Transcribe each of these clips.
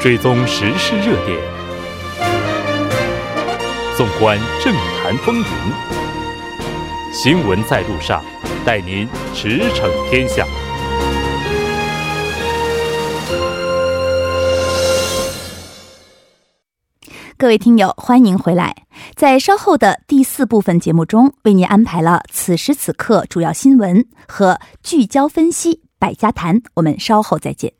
追踪时事热点，纵观政坛风云，新闻在路上，带您驰骋天下。各位听友，欢迎回来。在稍后的第四部分节目中，为您安排了此时此刻主要新闻和聚焦分析百家谈。我们稍后再见。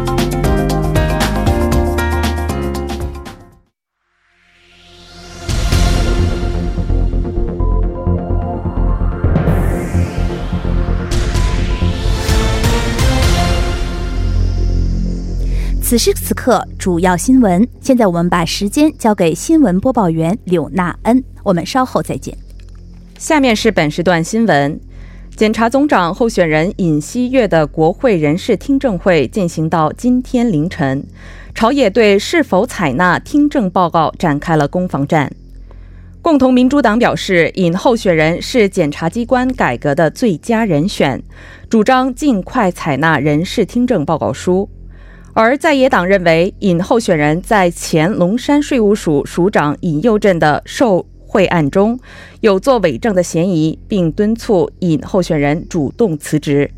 此时此刻，主要新闻。现在我们把时间交给新闻播报员柳娜恩，我们稍后再见。下面是本时段新闻：检察总长候选人尹锡悦的国会人事听证会进行到今天凌晨，朝野对是否采纳听证报告展开了攻防战。共同民主党表示，尹候选人是检察机关改革的最佳人选，主张尽快采纳人事听证报告书。而在野党认为，尹候选人在前龙山税务署署长尹佑镇的受贿案中有作伪证的嫌疑，并敦促尹候选人主动辞职。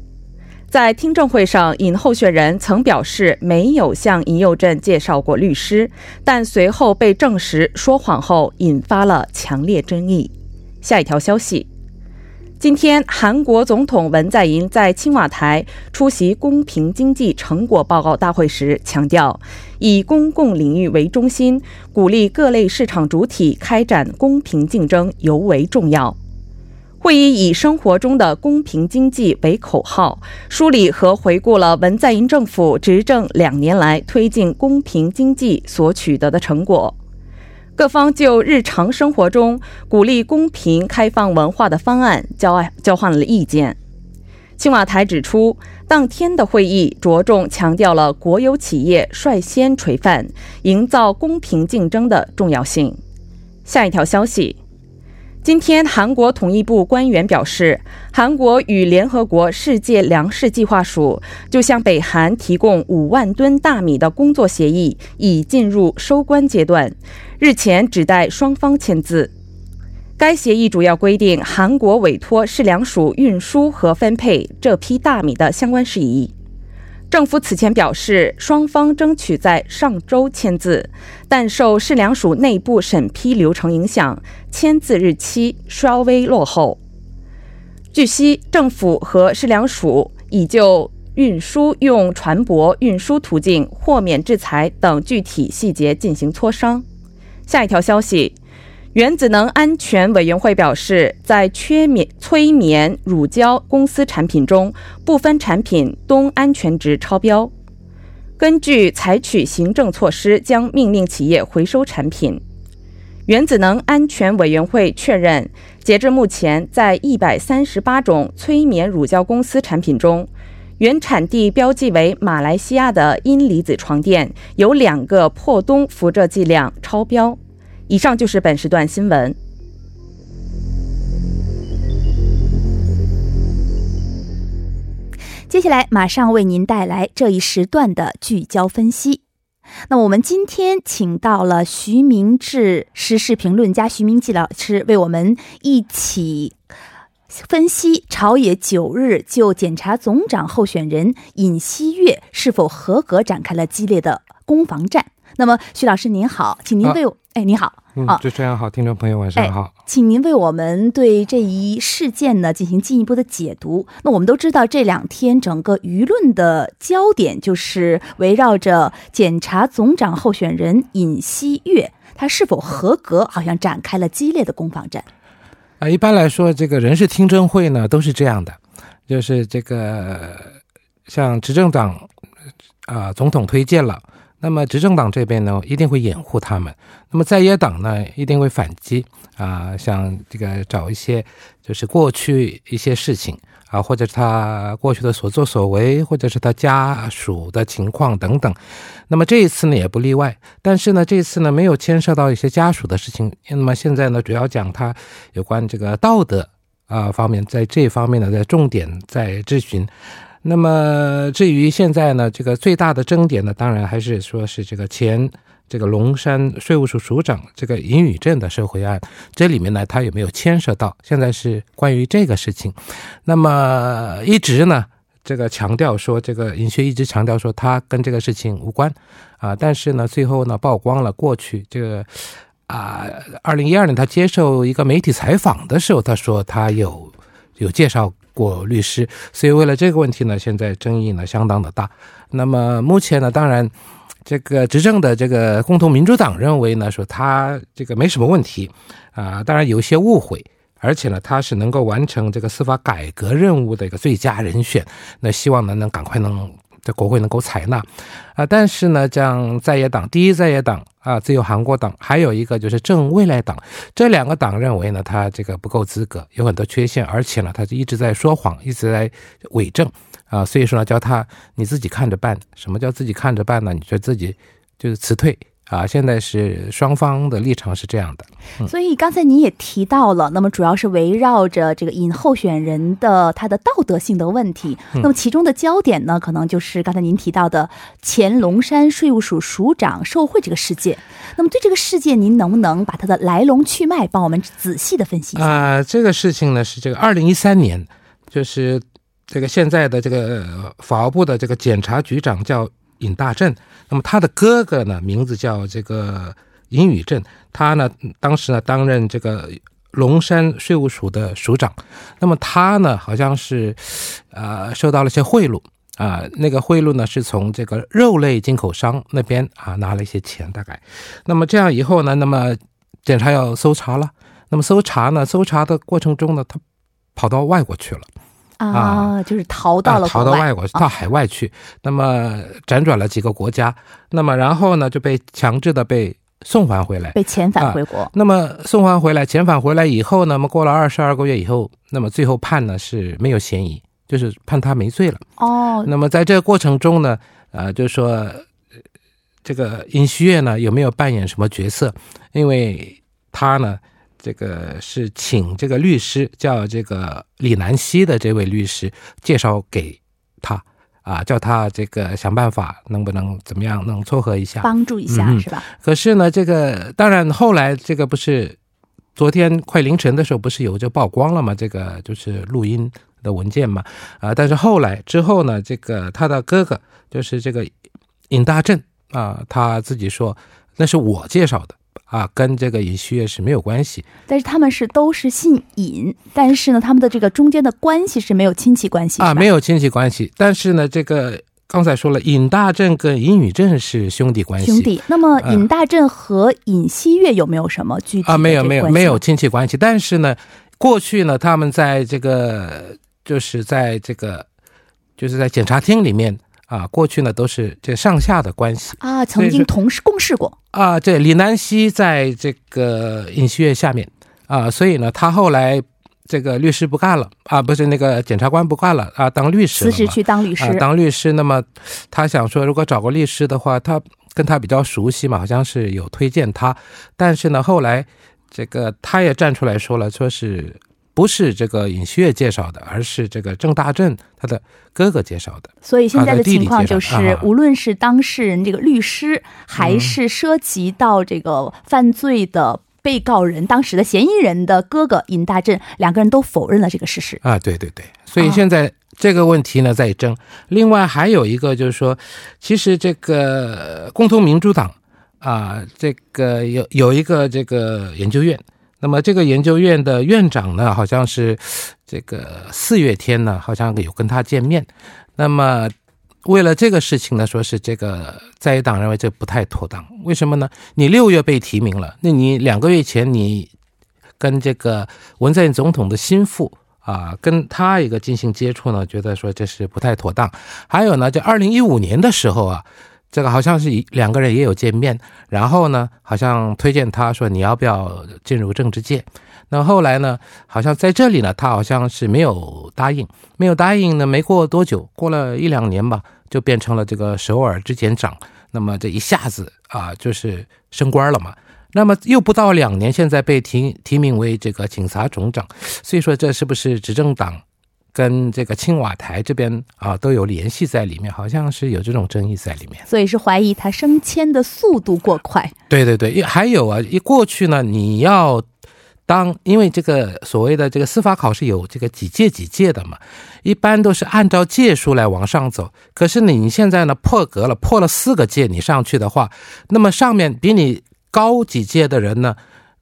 在听证会上，尹候选人曾表示没有向尹佑镇介绍过律师，但随后被证实说谎后，引发了强烈争议。下一条消息。今天，韩国总统文在寅在青瓦台出席公平经济成果报告大会时强调，以公共领域为中心，鼓励各类市场主体开展公平竞争尤为重要。会议以“生活中的公平经济”为口号，梳理和回顾了文在寅政府执政两年来推进公平经济所取得的成果。各方就日常生活中鼓励公平开放文化的方案交交换了意见。青瓦台指出，当天的会议着重强调了国有企业率先垂范、营造公平竞争的重要性。下一条消息。今天，韩国统一部官员表示，韩国与联合国世界粮食计划署就向北韩提供五万吨大米的工作协议已进入收官阶段，日前只待双方签字。该协议主要规定韩国委托市粮署运输和分配这批大米的相关事宜。政府此前表示，双方争取在上周签字，但受市粮署内部审批流程影响，签字日期稍微落后。据悉，政府和市粮署已就运输用船舶运输途径豁免制裁等具体细节进行磋商。下一条消息。原子能安全委员会表示，在缺棉催眠乳胶公司产品中，部分产品氡安全值超标。根据采取行政措施，将命令企业回收产品。原子能安全委员会确认，截至目前，在一百三十八种催眠乳胶公司产品中，原产地标记为马来西亚的阴离子床垫有两个破冬辐射剂量超标。以上就是本时段新闻。接下来马上为您带来这一时段的聚焦分析。那我们今天请到了徐明志时事评论家徐明季老师，为我们一起分析朝野九日就检察总长候选人尹锡悦是否合格展开了激烈的攻防战。那么，徐老师您好，请您为我哎，您好，嗯，主持人好，听众朋友晚上好，请您为我们对这一事件呢进行进一步的解读。那我们都知道，这两天整个舆论的焦点就是围绕着检察总长候选人尹锡悦他是否合格，好像展开了激烈的攻防战。啊，一般来说，这个人事听证会呢都是这样的，就是这个像执政党啊，总统推荐了。那么执政党这边呢，一定会掩护他们；那么在野党呢，一定会反击啊，像这个找一些就是过去一些事情啊，或者是他过去的所作所为，或者是他家属的情况等等。那么这一次呢，也不例外。但是呢，这次呢，没有牵涉到一些家属的事情。那么现在呢，主要讲他有关这个道德啊方面，在这方面呢，在重点在质询。那么至于现在呢，这个最大的争点呢，当然还是说是这个前这个龙山税务署署长这个尹宇镇的受贿案，这里面呢，他有没有牵涉到？现在是关于这个事情。那么一直呢，这个强调说，这个尹学一直强调说他跟这个事情无关啊，但是呢，最后呢曝光了过去这个啊，二零一二年他接受一个媒体采访的时候，他说他有有介绍。过律师，所以为了这个问题呢，现在争议呢相当的大。那么目前呢，当然，这个执政的这个共同民主党认为呢，说他这个没什么问题啊，当然有一些误会，而且呢，他是能够完成这个司法改革任务的一个最佳人选。那希望呢，能赶快能。这国会能够采纳，啊，但是呢，像在野党，第一在野党啊，自由韩国党，还有一个就是正未来党，这两个党认为呢，他这个不够资格，有很多缺陷，而且呢，他就一直在说谎，一直在伪证，啊，所以说呢，叫他你自己看着办。什么叫自己看着办呢？你就自己就是辞退。啊，现在是双方的立场是这样的，所以刚才您也提到了，那么主要是围绕着这个引候选人的他的道德性的问题，那么其中的焦点呢，可能就是刚才您提到的前龙山税务署署长受贿这个事件。那么对这个事件，您能不能把它的来龙去脉帮我们仔细的分析一下？啊，这个事情呢是这个二零一三年，就是这个现在的这个法务部的这个检察局长叫。尹大正，那么他的哥哥呢，名字叫这个尹宇正，他呢当时呢担任这个龙山税务署的署长，那么他呢好像是，呃，收到了些贿赂。啊，那个贿赂呢是从这个肉类进口商那边啊拿了一些钱，大概，那么这样以后呢，那么检查要搜查了，那么搜查呢，搜查的过程中呢，他跑到外国去了。啊，就是逃到了逃到外国，到海外去，那么辗转了几个国家，那么然后呢就被强制的被送还回来，被遣返回国。那么送还回来，遣返回来以后，那么过了二十二个月以后，那么最后判呢是没有嫌疑，就是判他没罪了。哦，那么在这个过程中呢，呃，就是说这个尹锡悦呢有没有扮演什么角色？因为他呢。这个是请这个律师叫这个李南希的这位律师介绍给他啊，叫他这个想办法能不能怎么样能撮合一下，帮助一下是吧？可是呢，这个当然后来这个不是昨天快凌晨的时候不是有就曝光了吗？这个就是录音的文件嘛啊，但是后来之后呢，这个他的哥哥就是这个尹大正啊，他自己说那是我介绍的。啊，跟这个尹锡悦是没有关系，但是他们是都是姓尹，但是呢，他们的这个中间的关系是没有亲戚关系啊，没有亲戚关系。但是呢，这个刚才说了，尹大正跟尹宇正是兄弟关系，兄弟。那么尹大正和尹锡悦有没有什么具体啊？没有，没有，没有亲戚关系。但是呢，过去呢，他们在这个就是在这个就是在检察厅里面。啊，过去呢都是这上下的关系啊，曾经同事共事过啊。这李南希在这个尹锡悦下面啊，所以呢，他后来这个律师不干了啊，不是那个检察官不干了啊，当律师辞职去当律师，当律师。那么他想说，如果找个律师的话，他跟他比较熟悉嘛，好像是有推荐他。但是呢，后来这个他也站出来说了，说是。不是这个尹锡悦介绍的，而是这个郑大振他的哥哥介绍的。所以现在的情况就是，无论是当事人这个律师，还是涉及到这个犯罪的被告人当时的嫌疑人的哥哥尹大振，两个人都否认了这个事实。啊，对对对。所以现在这个问题呢在争。另外还有一个就是说，其实这个共同民主党啊，这个有有一个这个研究院。那么这个研究院的院长呢，好像是这个四月天呢，好像有跟他见面。那么为了这个事情呢，说是这个在野党认为这不太妥当。为什么呢？你六月被提名了，那你两个月前你跟这个文在寅总统的心腹啊，跟他一个进行接触呢，觉得说这是不太妥当。还有呢，就二零一五年的时候啊。这个好像是一两个人也有见面，然后呢，好像推荐他说你要不要进入政治界？那后来呢，好像在这里呢，他好像是没有答应，没有答应呢，没过多久，过了一两年吧，就变成了这个首尔之检长。那么这一下子啊，就是升官了嘛。那么又不到两年，现在被提提名为这个警察总长，所以说这是不是执政党跟这个青瓦台这边啊都有联系在里面？好像是有这种争议在里面。所以是怀疑他升迁的速度过快。对对对，还有啊，一过去呢，你要当，因为这个所谓的这个司法考试有这个几届几届的嘛，一般都是按照届数来往上走。可是你现在呢破格了，破了四个届，你上去的话，那么上面比你。高几届的人呢？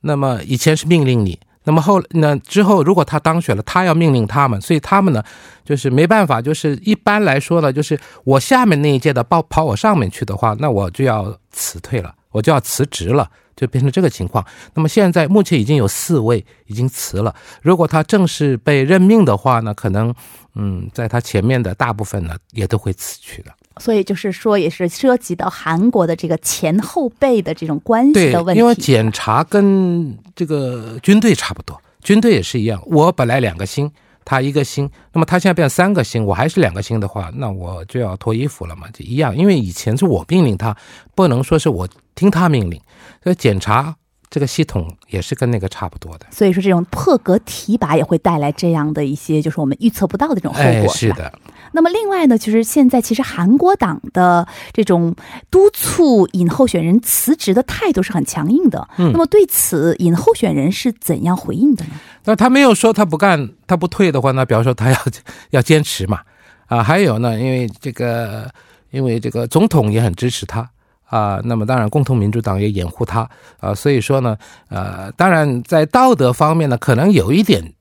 那么以前是命令你，那么后那之后，如果他当选了，他要命令他们，所以他们呢，就是没办法，就是一般来说呢，就是我下面那一届的报跑我上面去的话，那我就要辞退了，我就要辞职了，就变成这个情况。那么现在目前已经有四位已经辞了，如果他正式被任命的话呢，可能嗯，在他前面的大部分呢也都会辞去的。所以就是说，也是涉及到韩国的这个前后辈的这种关系的问题。因为检查跟这个军队差不多，军队也是一样。我本来两个星，他一个星，那么他现在变三个星，我还是两个星的话，那我就要脱衣服了嘛，就一样。因为以前是我命令他，不能说是我听他命令。所以检查这个系统也是跟那个差不多的。所以说，这种破格提拔也会带来这样的一些，就是我们预测不到的这种后果。是的。那么另外呢，就是现在其实韩国党的这种督促尹候选人辞职的态度是很强硬的。嗯，那么对此尹候选人是怎样回应的呢？那他没有说他不干，他不退的话，那比方说他要 要坚持嘛。啊，还有呢，因为这个，因为这个总统也很支持他啊。那么当然，共同民主党也掩护他啊。所以说呢，呃，当然在道德方面呢，可能有一点。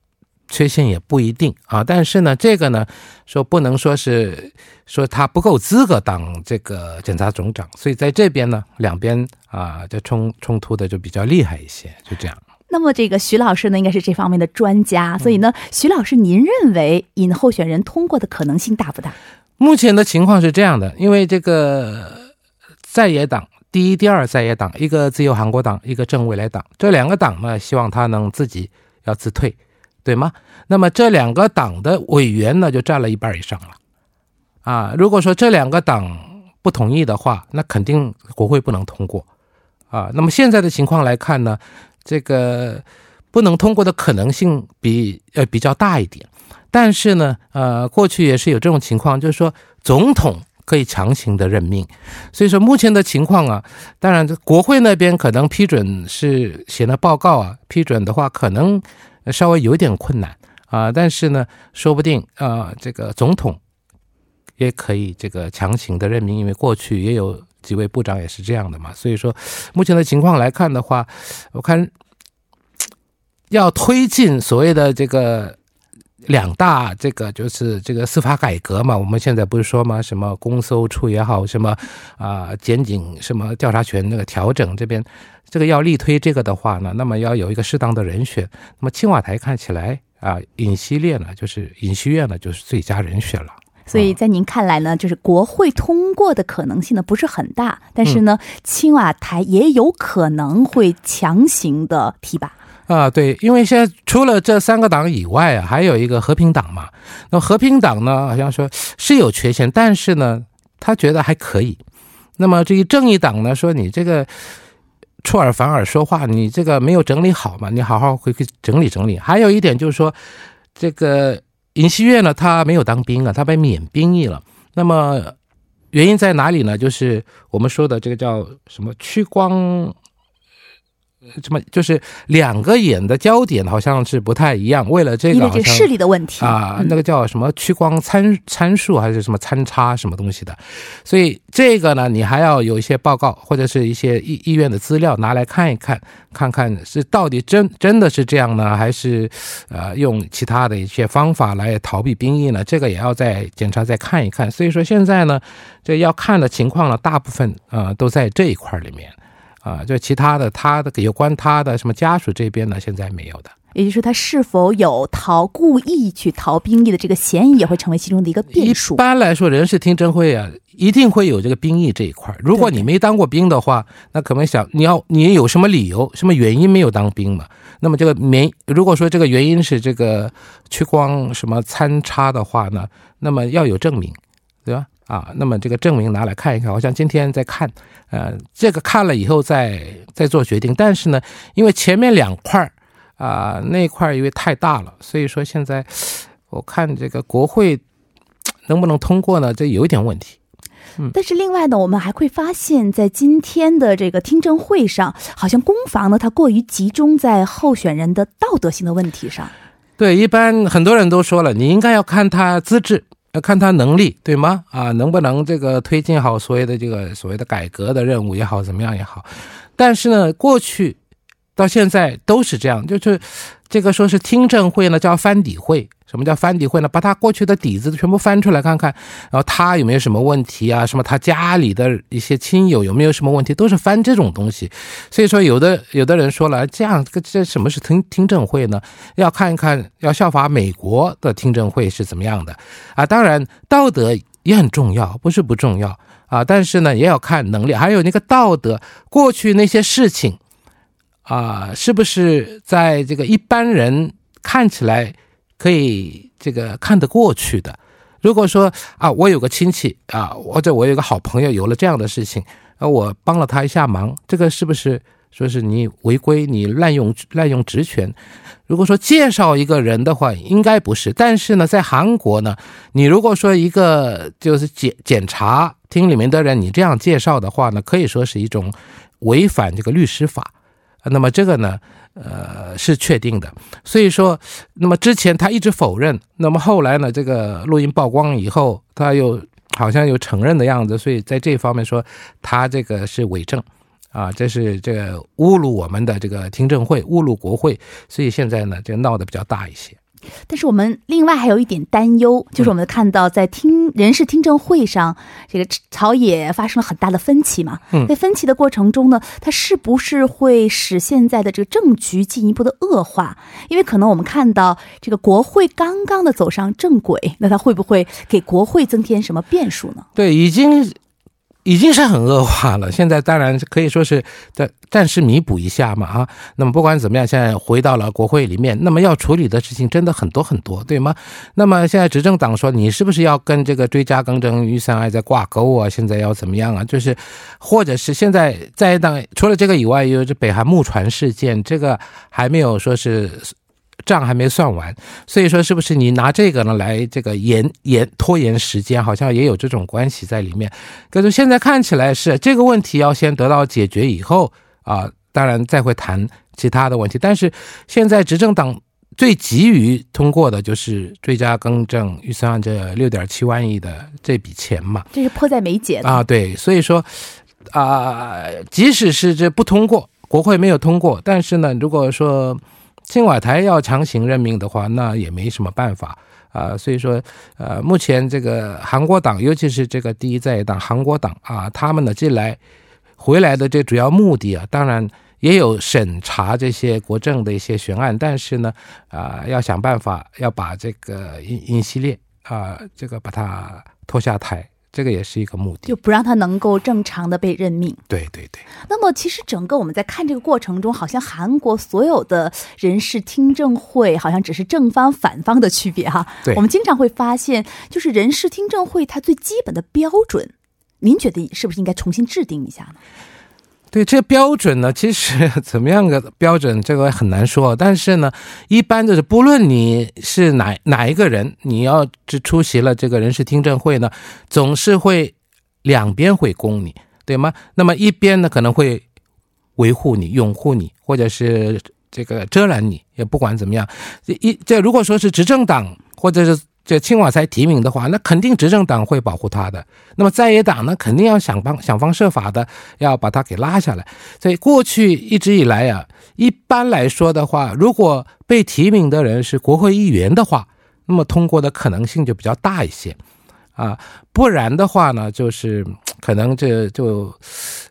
缺陷也不一定啊，但是呢，这个呢，说不能说是说他不够资格当这个检察总长，所以在这边呢，两边啊，这冲冲突的就比较厉害一些，就这样。那么这个徐老师呢，应该是这方面的专家，所以呢，徐老师，您认为尹候选人通过的可能性大不大？目前的情况是这样的，因为这个在野党第一、第二在野党，一个自由韩国党，一个正未来党，这两个党呢，希望他能自己要自退。对吗？那么这两个党的委员呢，就占了一半以上了，啊，如果说这两个党不同意的话，那肯定国会不能通过，啊，那么现在的情况来看呢，这个不能通过的可能性比呃比较大一点，但是呢，呃，过去也是有这种情况，就是说总统可以强行的任命，所以说目前的情况啊，当然国会那边可能批准是写了报告啊，批准的话可能。稍微有点困难啊，但是呢，说不定啊，这个总统也可以这个强行的任命，因为过去也有几位部长也是这样的嘛。所以说，目前的情况来看的话，我看要推进所谓的这个两大这个就是这个司法改革嘛。我们现在不是说嘛？什么公搜处也好，什么啊检警什么调查权那个调整这边。这个要力推这个的话呢，那么要有一个适当的人选。那么青瓦台看起来啊，尹锡烈呢，就是尹锡悦呢，就是最佳人选了。所以在您看来呢，就是国会通过的可能性呢不是很大，但是呢，青瓦台也有可能会强行的提拔啊。对，因为现在除了这三个党以外啊，还有一个和平党嘛。那和平党呢，好像说是有缺陷，但是呢，他觉得还可以。那么至于正义党呢，说你这个。出尔反尔说话，你这个没有整理好嘛？你好好回去整理整理。还有一点就是说，这个尹锡悦呢，他没有当兵啊，他被免兵役了。那么原因在哪里呢？就是我们说的这个叫什么屈光。什么就是两个眼的焦点好像是不太一样，为了这个好像视力的问题啊，那个叫什么屈光参参数还是什么参差什么东西的，所以这个呢，你还要有一些报告或者是一些医医院的资料拿来看一看，看看是到底真真的是这样呢，还是呃用其他的一些方法来逃避兵役呢？这个也要再检查再看一看。所以说现在呢，这要看的情况呢，大部分啊都在这一块里面。啊，就其他的，他的有关他的什么家属这边呢，现在没有的。也就是说，他是否有逃故意去逃兵役的这个嫌疑，也会成为其中的一个变数。一般来说，人事听证会啊，一定会有这个兵役这一块。如果你没当过兵的话，那可能想你要你有什么理由、什么原因没有当兵嘛？那么这个没如果说这个原因是这个去光什么参差的话呢，那么要有证明，对吧？啊，那么这个证明拿来看一看，好像今天在看，呃，这个看了以后再再做决定。但是呢，因为前面两块儿啊那块因为太大了，所以说现在我看这个国会能不能通过呢？这有一点问题。嗯，但是另外呢，我们还会发现，在今天的这个听证会上，好像攻防呢，它过于集中在候选人的道德性的问题上。对，一般很多人都说了，你应该要看他资质，要看他能力，对吗？啊，能不能这个推进好所谓的这个所谓的改革的任务也好，怎么样也好。但是呢，过去到现在都是这样，就是这个说是听证会呢，叫翻底会。什么叫翻底会呢？把他过去的底子全部翻出来看看，然后他有没有什么问题啊？什么他家里的一些亲友有没有什么问题？都是翻这种东西。所以说，有的有的人说了，这样这这什么是听听证会呢？要看一看，要效法美国的听证会是怎么样的啊？当然，道德也很重要，不是不重要啊。但是呢，也要看能力，还有那个道德，过去那些事情啊，是不是在这个一般人看起来？可以这个看得过去的。如果说啊，我有个亲戚啊，或者我有个好朋友有了这样的事情，啊，我帮了他一下忙，这个是不是说是你违规，你滥用滥用职权？如果说介绍一个人的话，应该不是。但是呢，在韩国呢，你如果说一个就是检检查厅里面的人，你这样介绍的话呢，可以说是一种违反这个律师法。那么这个呢？呃，是确定的，所以说，那么之前他一直否认，那么后来呢，这个录音曝光以后，他又好像又承认的样子，所以在这方面说，他这个是伪证，啊，这是这个侮辱我们的这个听证会，侮辱国会，所以现在呢，就闹得比较大一些。但是我们另外还有一点担忧，就是我们看到在听人事听证会上，这个朝野发生了很大的分歧嘛。嗯，在分歧的过程中呢，它是不是会使现在的这个政局进一步的恶化？因为可能我们看到这个国会刚刚的走上正轨，那它会不会给国会增添什么变数呢？对，已经。已经是很恶化了，现在当然可以说是在暂时弥补一下嘛，啊，那么不管怎么样，现在回到了国会里面，那么要处理的事情真的很多很多，对吗？那么现在执政党说，你是不是要跟这个追加更正预算案在挂钩啊？现在要怎么样啊？就是，或者是现在在当除了这个以外，有这北韩木船事件，这个还没有说是。账还没算完，所以说是不是你拿这个呢来这个延延拖延时间，好像也有这种关系在里面。可是现在看起来是这个问题要先得到解决以后啊，当然再会谈其他的问题。但是现在执政党最急于通过的就是追加更正预算案这六点七万亿的这笔钱嘛，这是迫在眉睫啊。对，所以说啊，即使是这不通过，国会没有通过，但是呢，如果说。青瓦台要强行任命的话，那也没什么办法啊。所以说，呃，目前这个韩国党，尤其是这个第一在野党韩国党啊，他们呢进来回来的这主要目的啊，当然也有审查这些国政的一些悬案，但是呢，啊，要想办法要把这个尹尹锡烈啊，这个把他拖下台。这个也是一个目的，就不让他能够正常的被任命。对对对。那么，其实整个我们在看这个过程中，好像韩国所有的人事听证会，好像只是正方反方的区别哈。对。我们经常会发现，就是人事听证会它最基本的标准，您觉得是不是应该重新制定一下呢？对这标准呢，其实 怎么样个标准，这个很难说。但是呢，一般就是不论你是哪哪一个人，你要是出席了这个人事听证会呢，总是会两边会攻你，对吗？那么一边呢可能会维护你、拥护你，或者是这个遮拦你，也不管怎么样。一这如果说是执政党或者是。这青瓦才提名的话，那肯定执政党会保护他的。那么在野党呢，肯定要想方想方设法的要把他给拉下来。所以过去一直以来啊，一般来说的话，如果被提名的人是国会议员的话，那么通过的可能性就比较大一些啊。不然的话呢，就是可能这就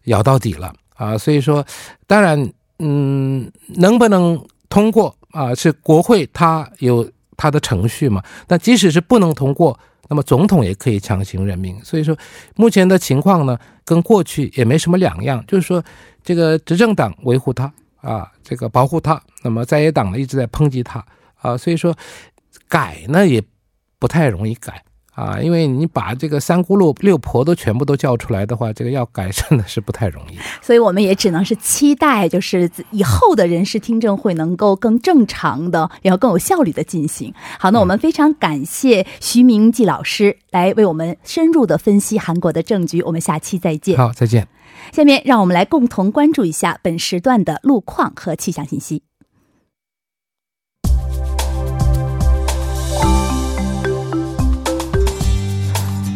咬到底了啊。所以说，当然，嗯，能不能通过啊，是国会它有它的程序嘛。那即使是不能通过，那么总统也可以强行任命。所以说，目前的情况呢，跟过去也没什么两样，就是说这个执政党维护他啊，这个保护他，那么在野党呢一直在抨击他啊，所以说改呢也不太容易改。啊，因为你把这个三姑六六婆都全部都叫出来的话，这个要改真的是不太容易。所以我们也只能是期待，就是以后的人事听证会能够更正常的，然后更有效率的进行。好，那我们非常感谢徐明季老师来为我们深入的分析韩国的政局。我们下期再见。好，再见。下面让我们来共同关注一下本时段的路况和气象信息。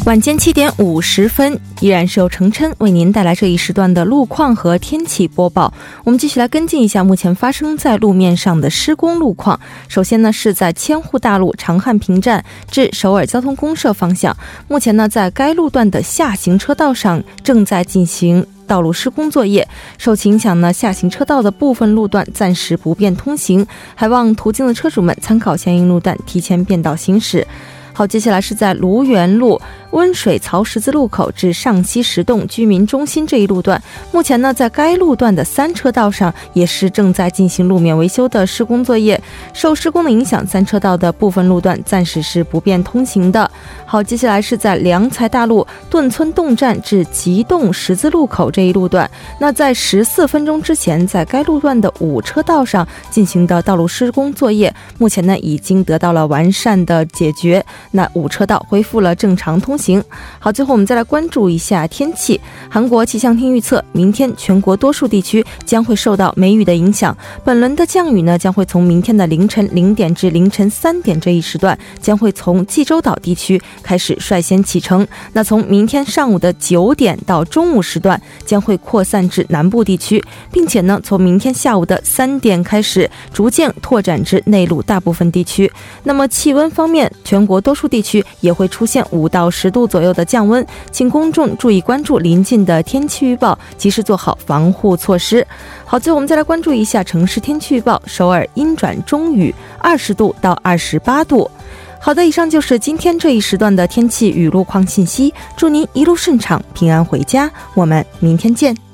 晚间七点五十分，依然是由程琛为您带来这一时段的路况和天气播报。我们继续来跟进一下目前发生在路面上的施工路况。首先呢，是在千户大路长汉平站至首尔交通公社方向，目前呢，在该路段的下行车道上正在进行道路施工作业，受其影响呢，下行车道的部分路段暂时不便通行，还望途经的车主们参考相应路段，提前变道行驶。好，接下来是在卢园路。温水槽十字路口至上西石洞居民中心这一路段，目前呢，在该路段的三车道上也是正在进行路面维修的施工作业。受施工的影响，三车道的部分路段暂时是不便通行的。好，接下来是在良才大路顿村洞站至吉洞十字路口这一路段，那在十四分钟之前，在该路段的五车道上进行的道路施工作业，目前呢已经得到了完善的解决，那五车道恢复了正常通。行行好，最后我们再来关注一下天气。韩国气象厅预测，明天全国多数地区将会受到梅雨的影响。本轮的降雨呢，将会从明天的凌晨零点至凌晨三点这一时段，将会从济州岛地区开始率先启程。那从明天上午的九点到中午时段，将会扩散至南部地区，并且呢，从明天下午的三点开始，逐渐拓展至内陆大部分地区。那么气温方面，全国多数地区也会出现五到十。度左右的降温，请公众注意关注临近的天气预报，及时做好防护措施。好，最后我们再来关注一下城市天气预报：首尔阴转中雨，二十度到二十八度。好的，以上就是今天这一时段的天气与路况信息。祝您一路顺畅，平安回家。我们明天见。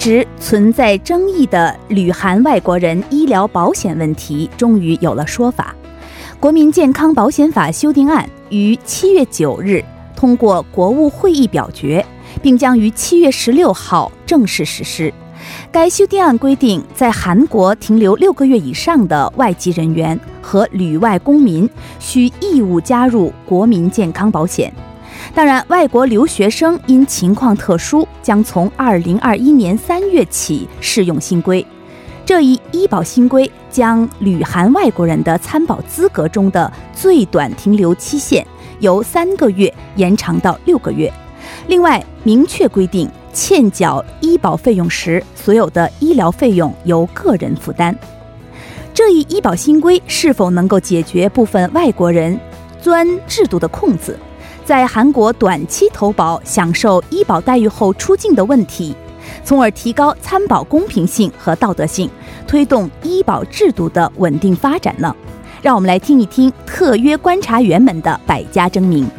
直存在争议的旅韩外国人医疗保险问题终于有了说法。国民健康保险法修订案于七月九日通过国务会议表决，并将于七月十六号正式实施。该修订案规定，在韩国停留六个月以上的外籍人员和旅外公民需义务加入国民健康保险。当然，外国留学生因情况特殊，将从二零二一年三月起适用新规。这一医保新规将旅韩外国人的参保资格中的最短停留期限由三个月延长到六个月。另外，明确规定欠缴医保费用时，所有的医疗费用由个人负担。这一医保新规是否能够解决部分外国人钻制度的空子？在韩国短期投保享受医保待遇后出境的问题，从而提高参保公平性和道德性，推动医保制度的稳定发展呢？让我们来听一听特约观察员们的百家争鸣。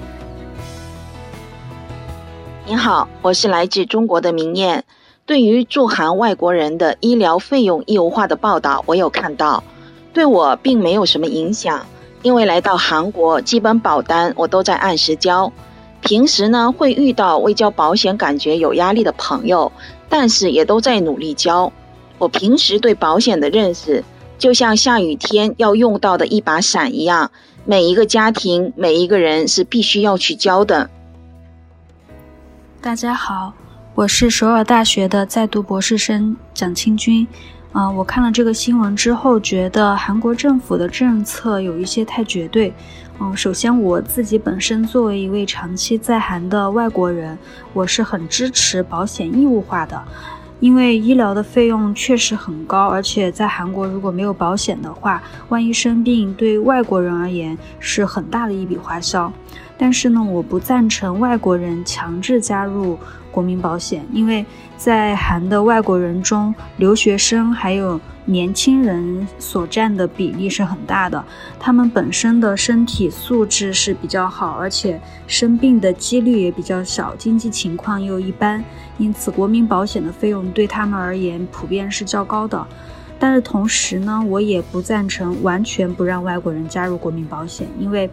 您好，我是来自中国的明艳。对于驻韩外国人的医疗费用义务化的报道，我有看到，对我并没有什么影响。因为来到韩国，基本保单我都在按时交。平时呢会遇到未交保险感觉有压力的朋友，但是也都在努力交。我平时对保险的认识，就像下雨天要用到的一把伞一样，每一个家庭每一个人是必须要去交的。大家好，我是首尔大学的在读博士生蒋清军。嗯，我看了这个新闻之后，觉得韩国政府的政策有一些太绝对。嗯，首先我自己本身作为一位长期在韩的外国人，我是很支持保险义务化的，因为医疗的费用确实很高，而且在韩国如果没有保险的话，万一生病，对外国人而言是很大的一笔花销。但是呢，我不赞成外国人强制加入国民保险，因为在韩的外国人中，留学生还有年轻人所占的比例是很大的，他们本身的身体素质是比较好，而且生病的几率也比较小，经济情况又一般，因此国民保险的费用对他们而言普遍是较高的。但是同时呢，我也不赞成完全不让外国人加入国民保险，因为。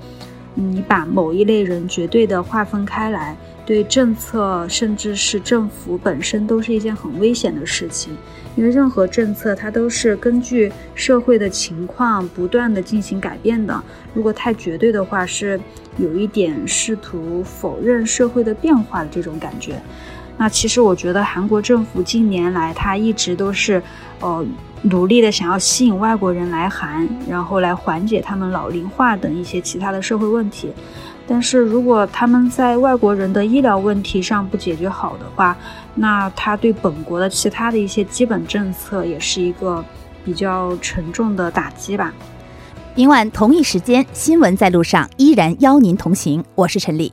你把某一类人绝对的划分开来，对政策甚至是政府本身都是一件很危险的事情。因为任何政策它都是根据社会的情况不断的进行改变的。如果太绝对的话，是有一点试图否认社会的变化的这种感觉。那其实我觉得韩国政府近年来它一直都是，呃。努力的想要吸引外国人来韩，然后来缓解他们老龄化等一些其他的社会问题。但是如果他们在外国人的医疗问题上不解决好的话，那他对本国的其他的一些基本政策也是一个比较沉重的打击吧。明晚同一时间，新闻在路上依然邀您同行，我是陈丽。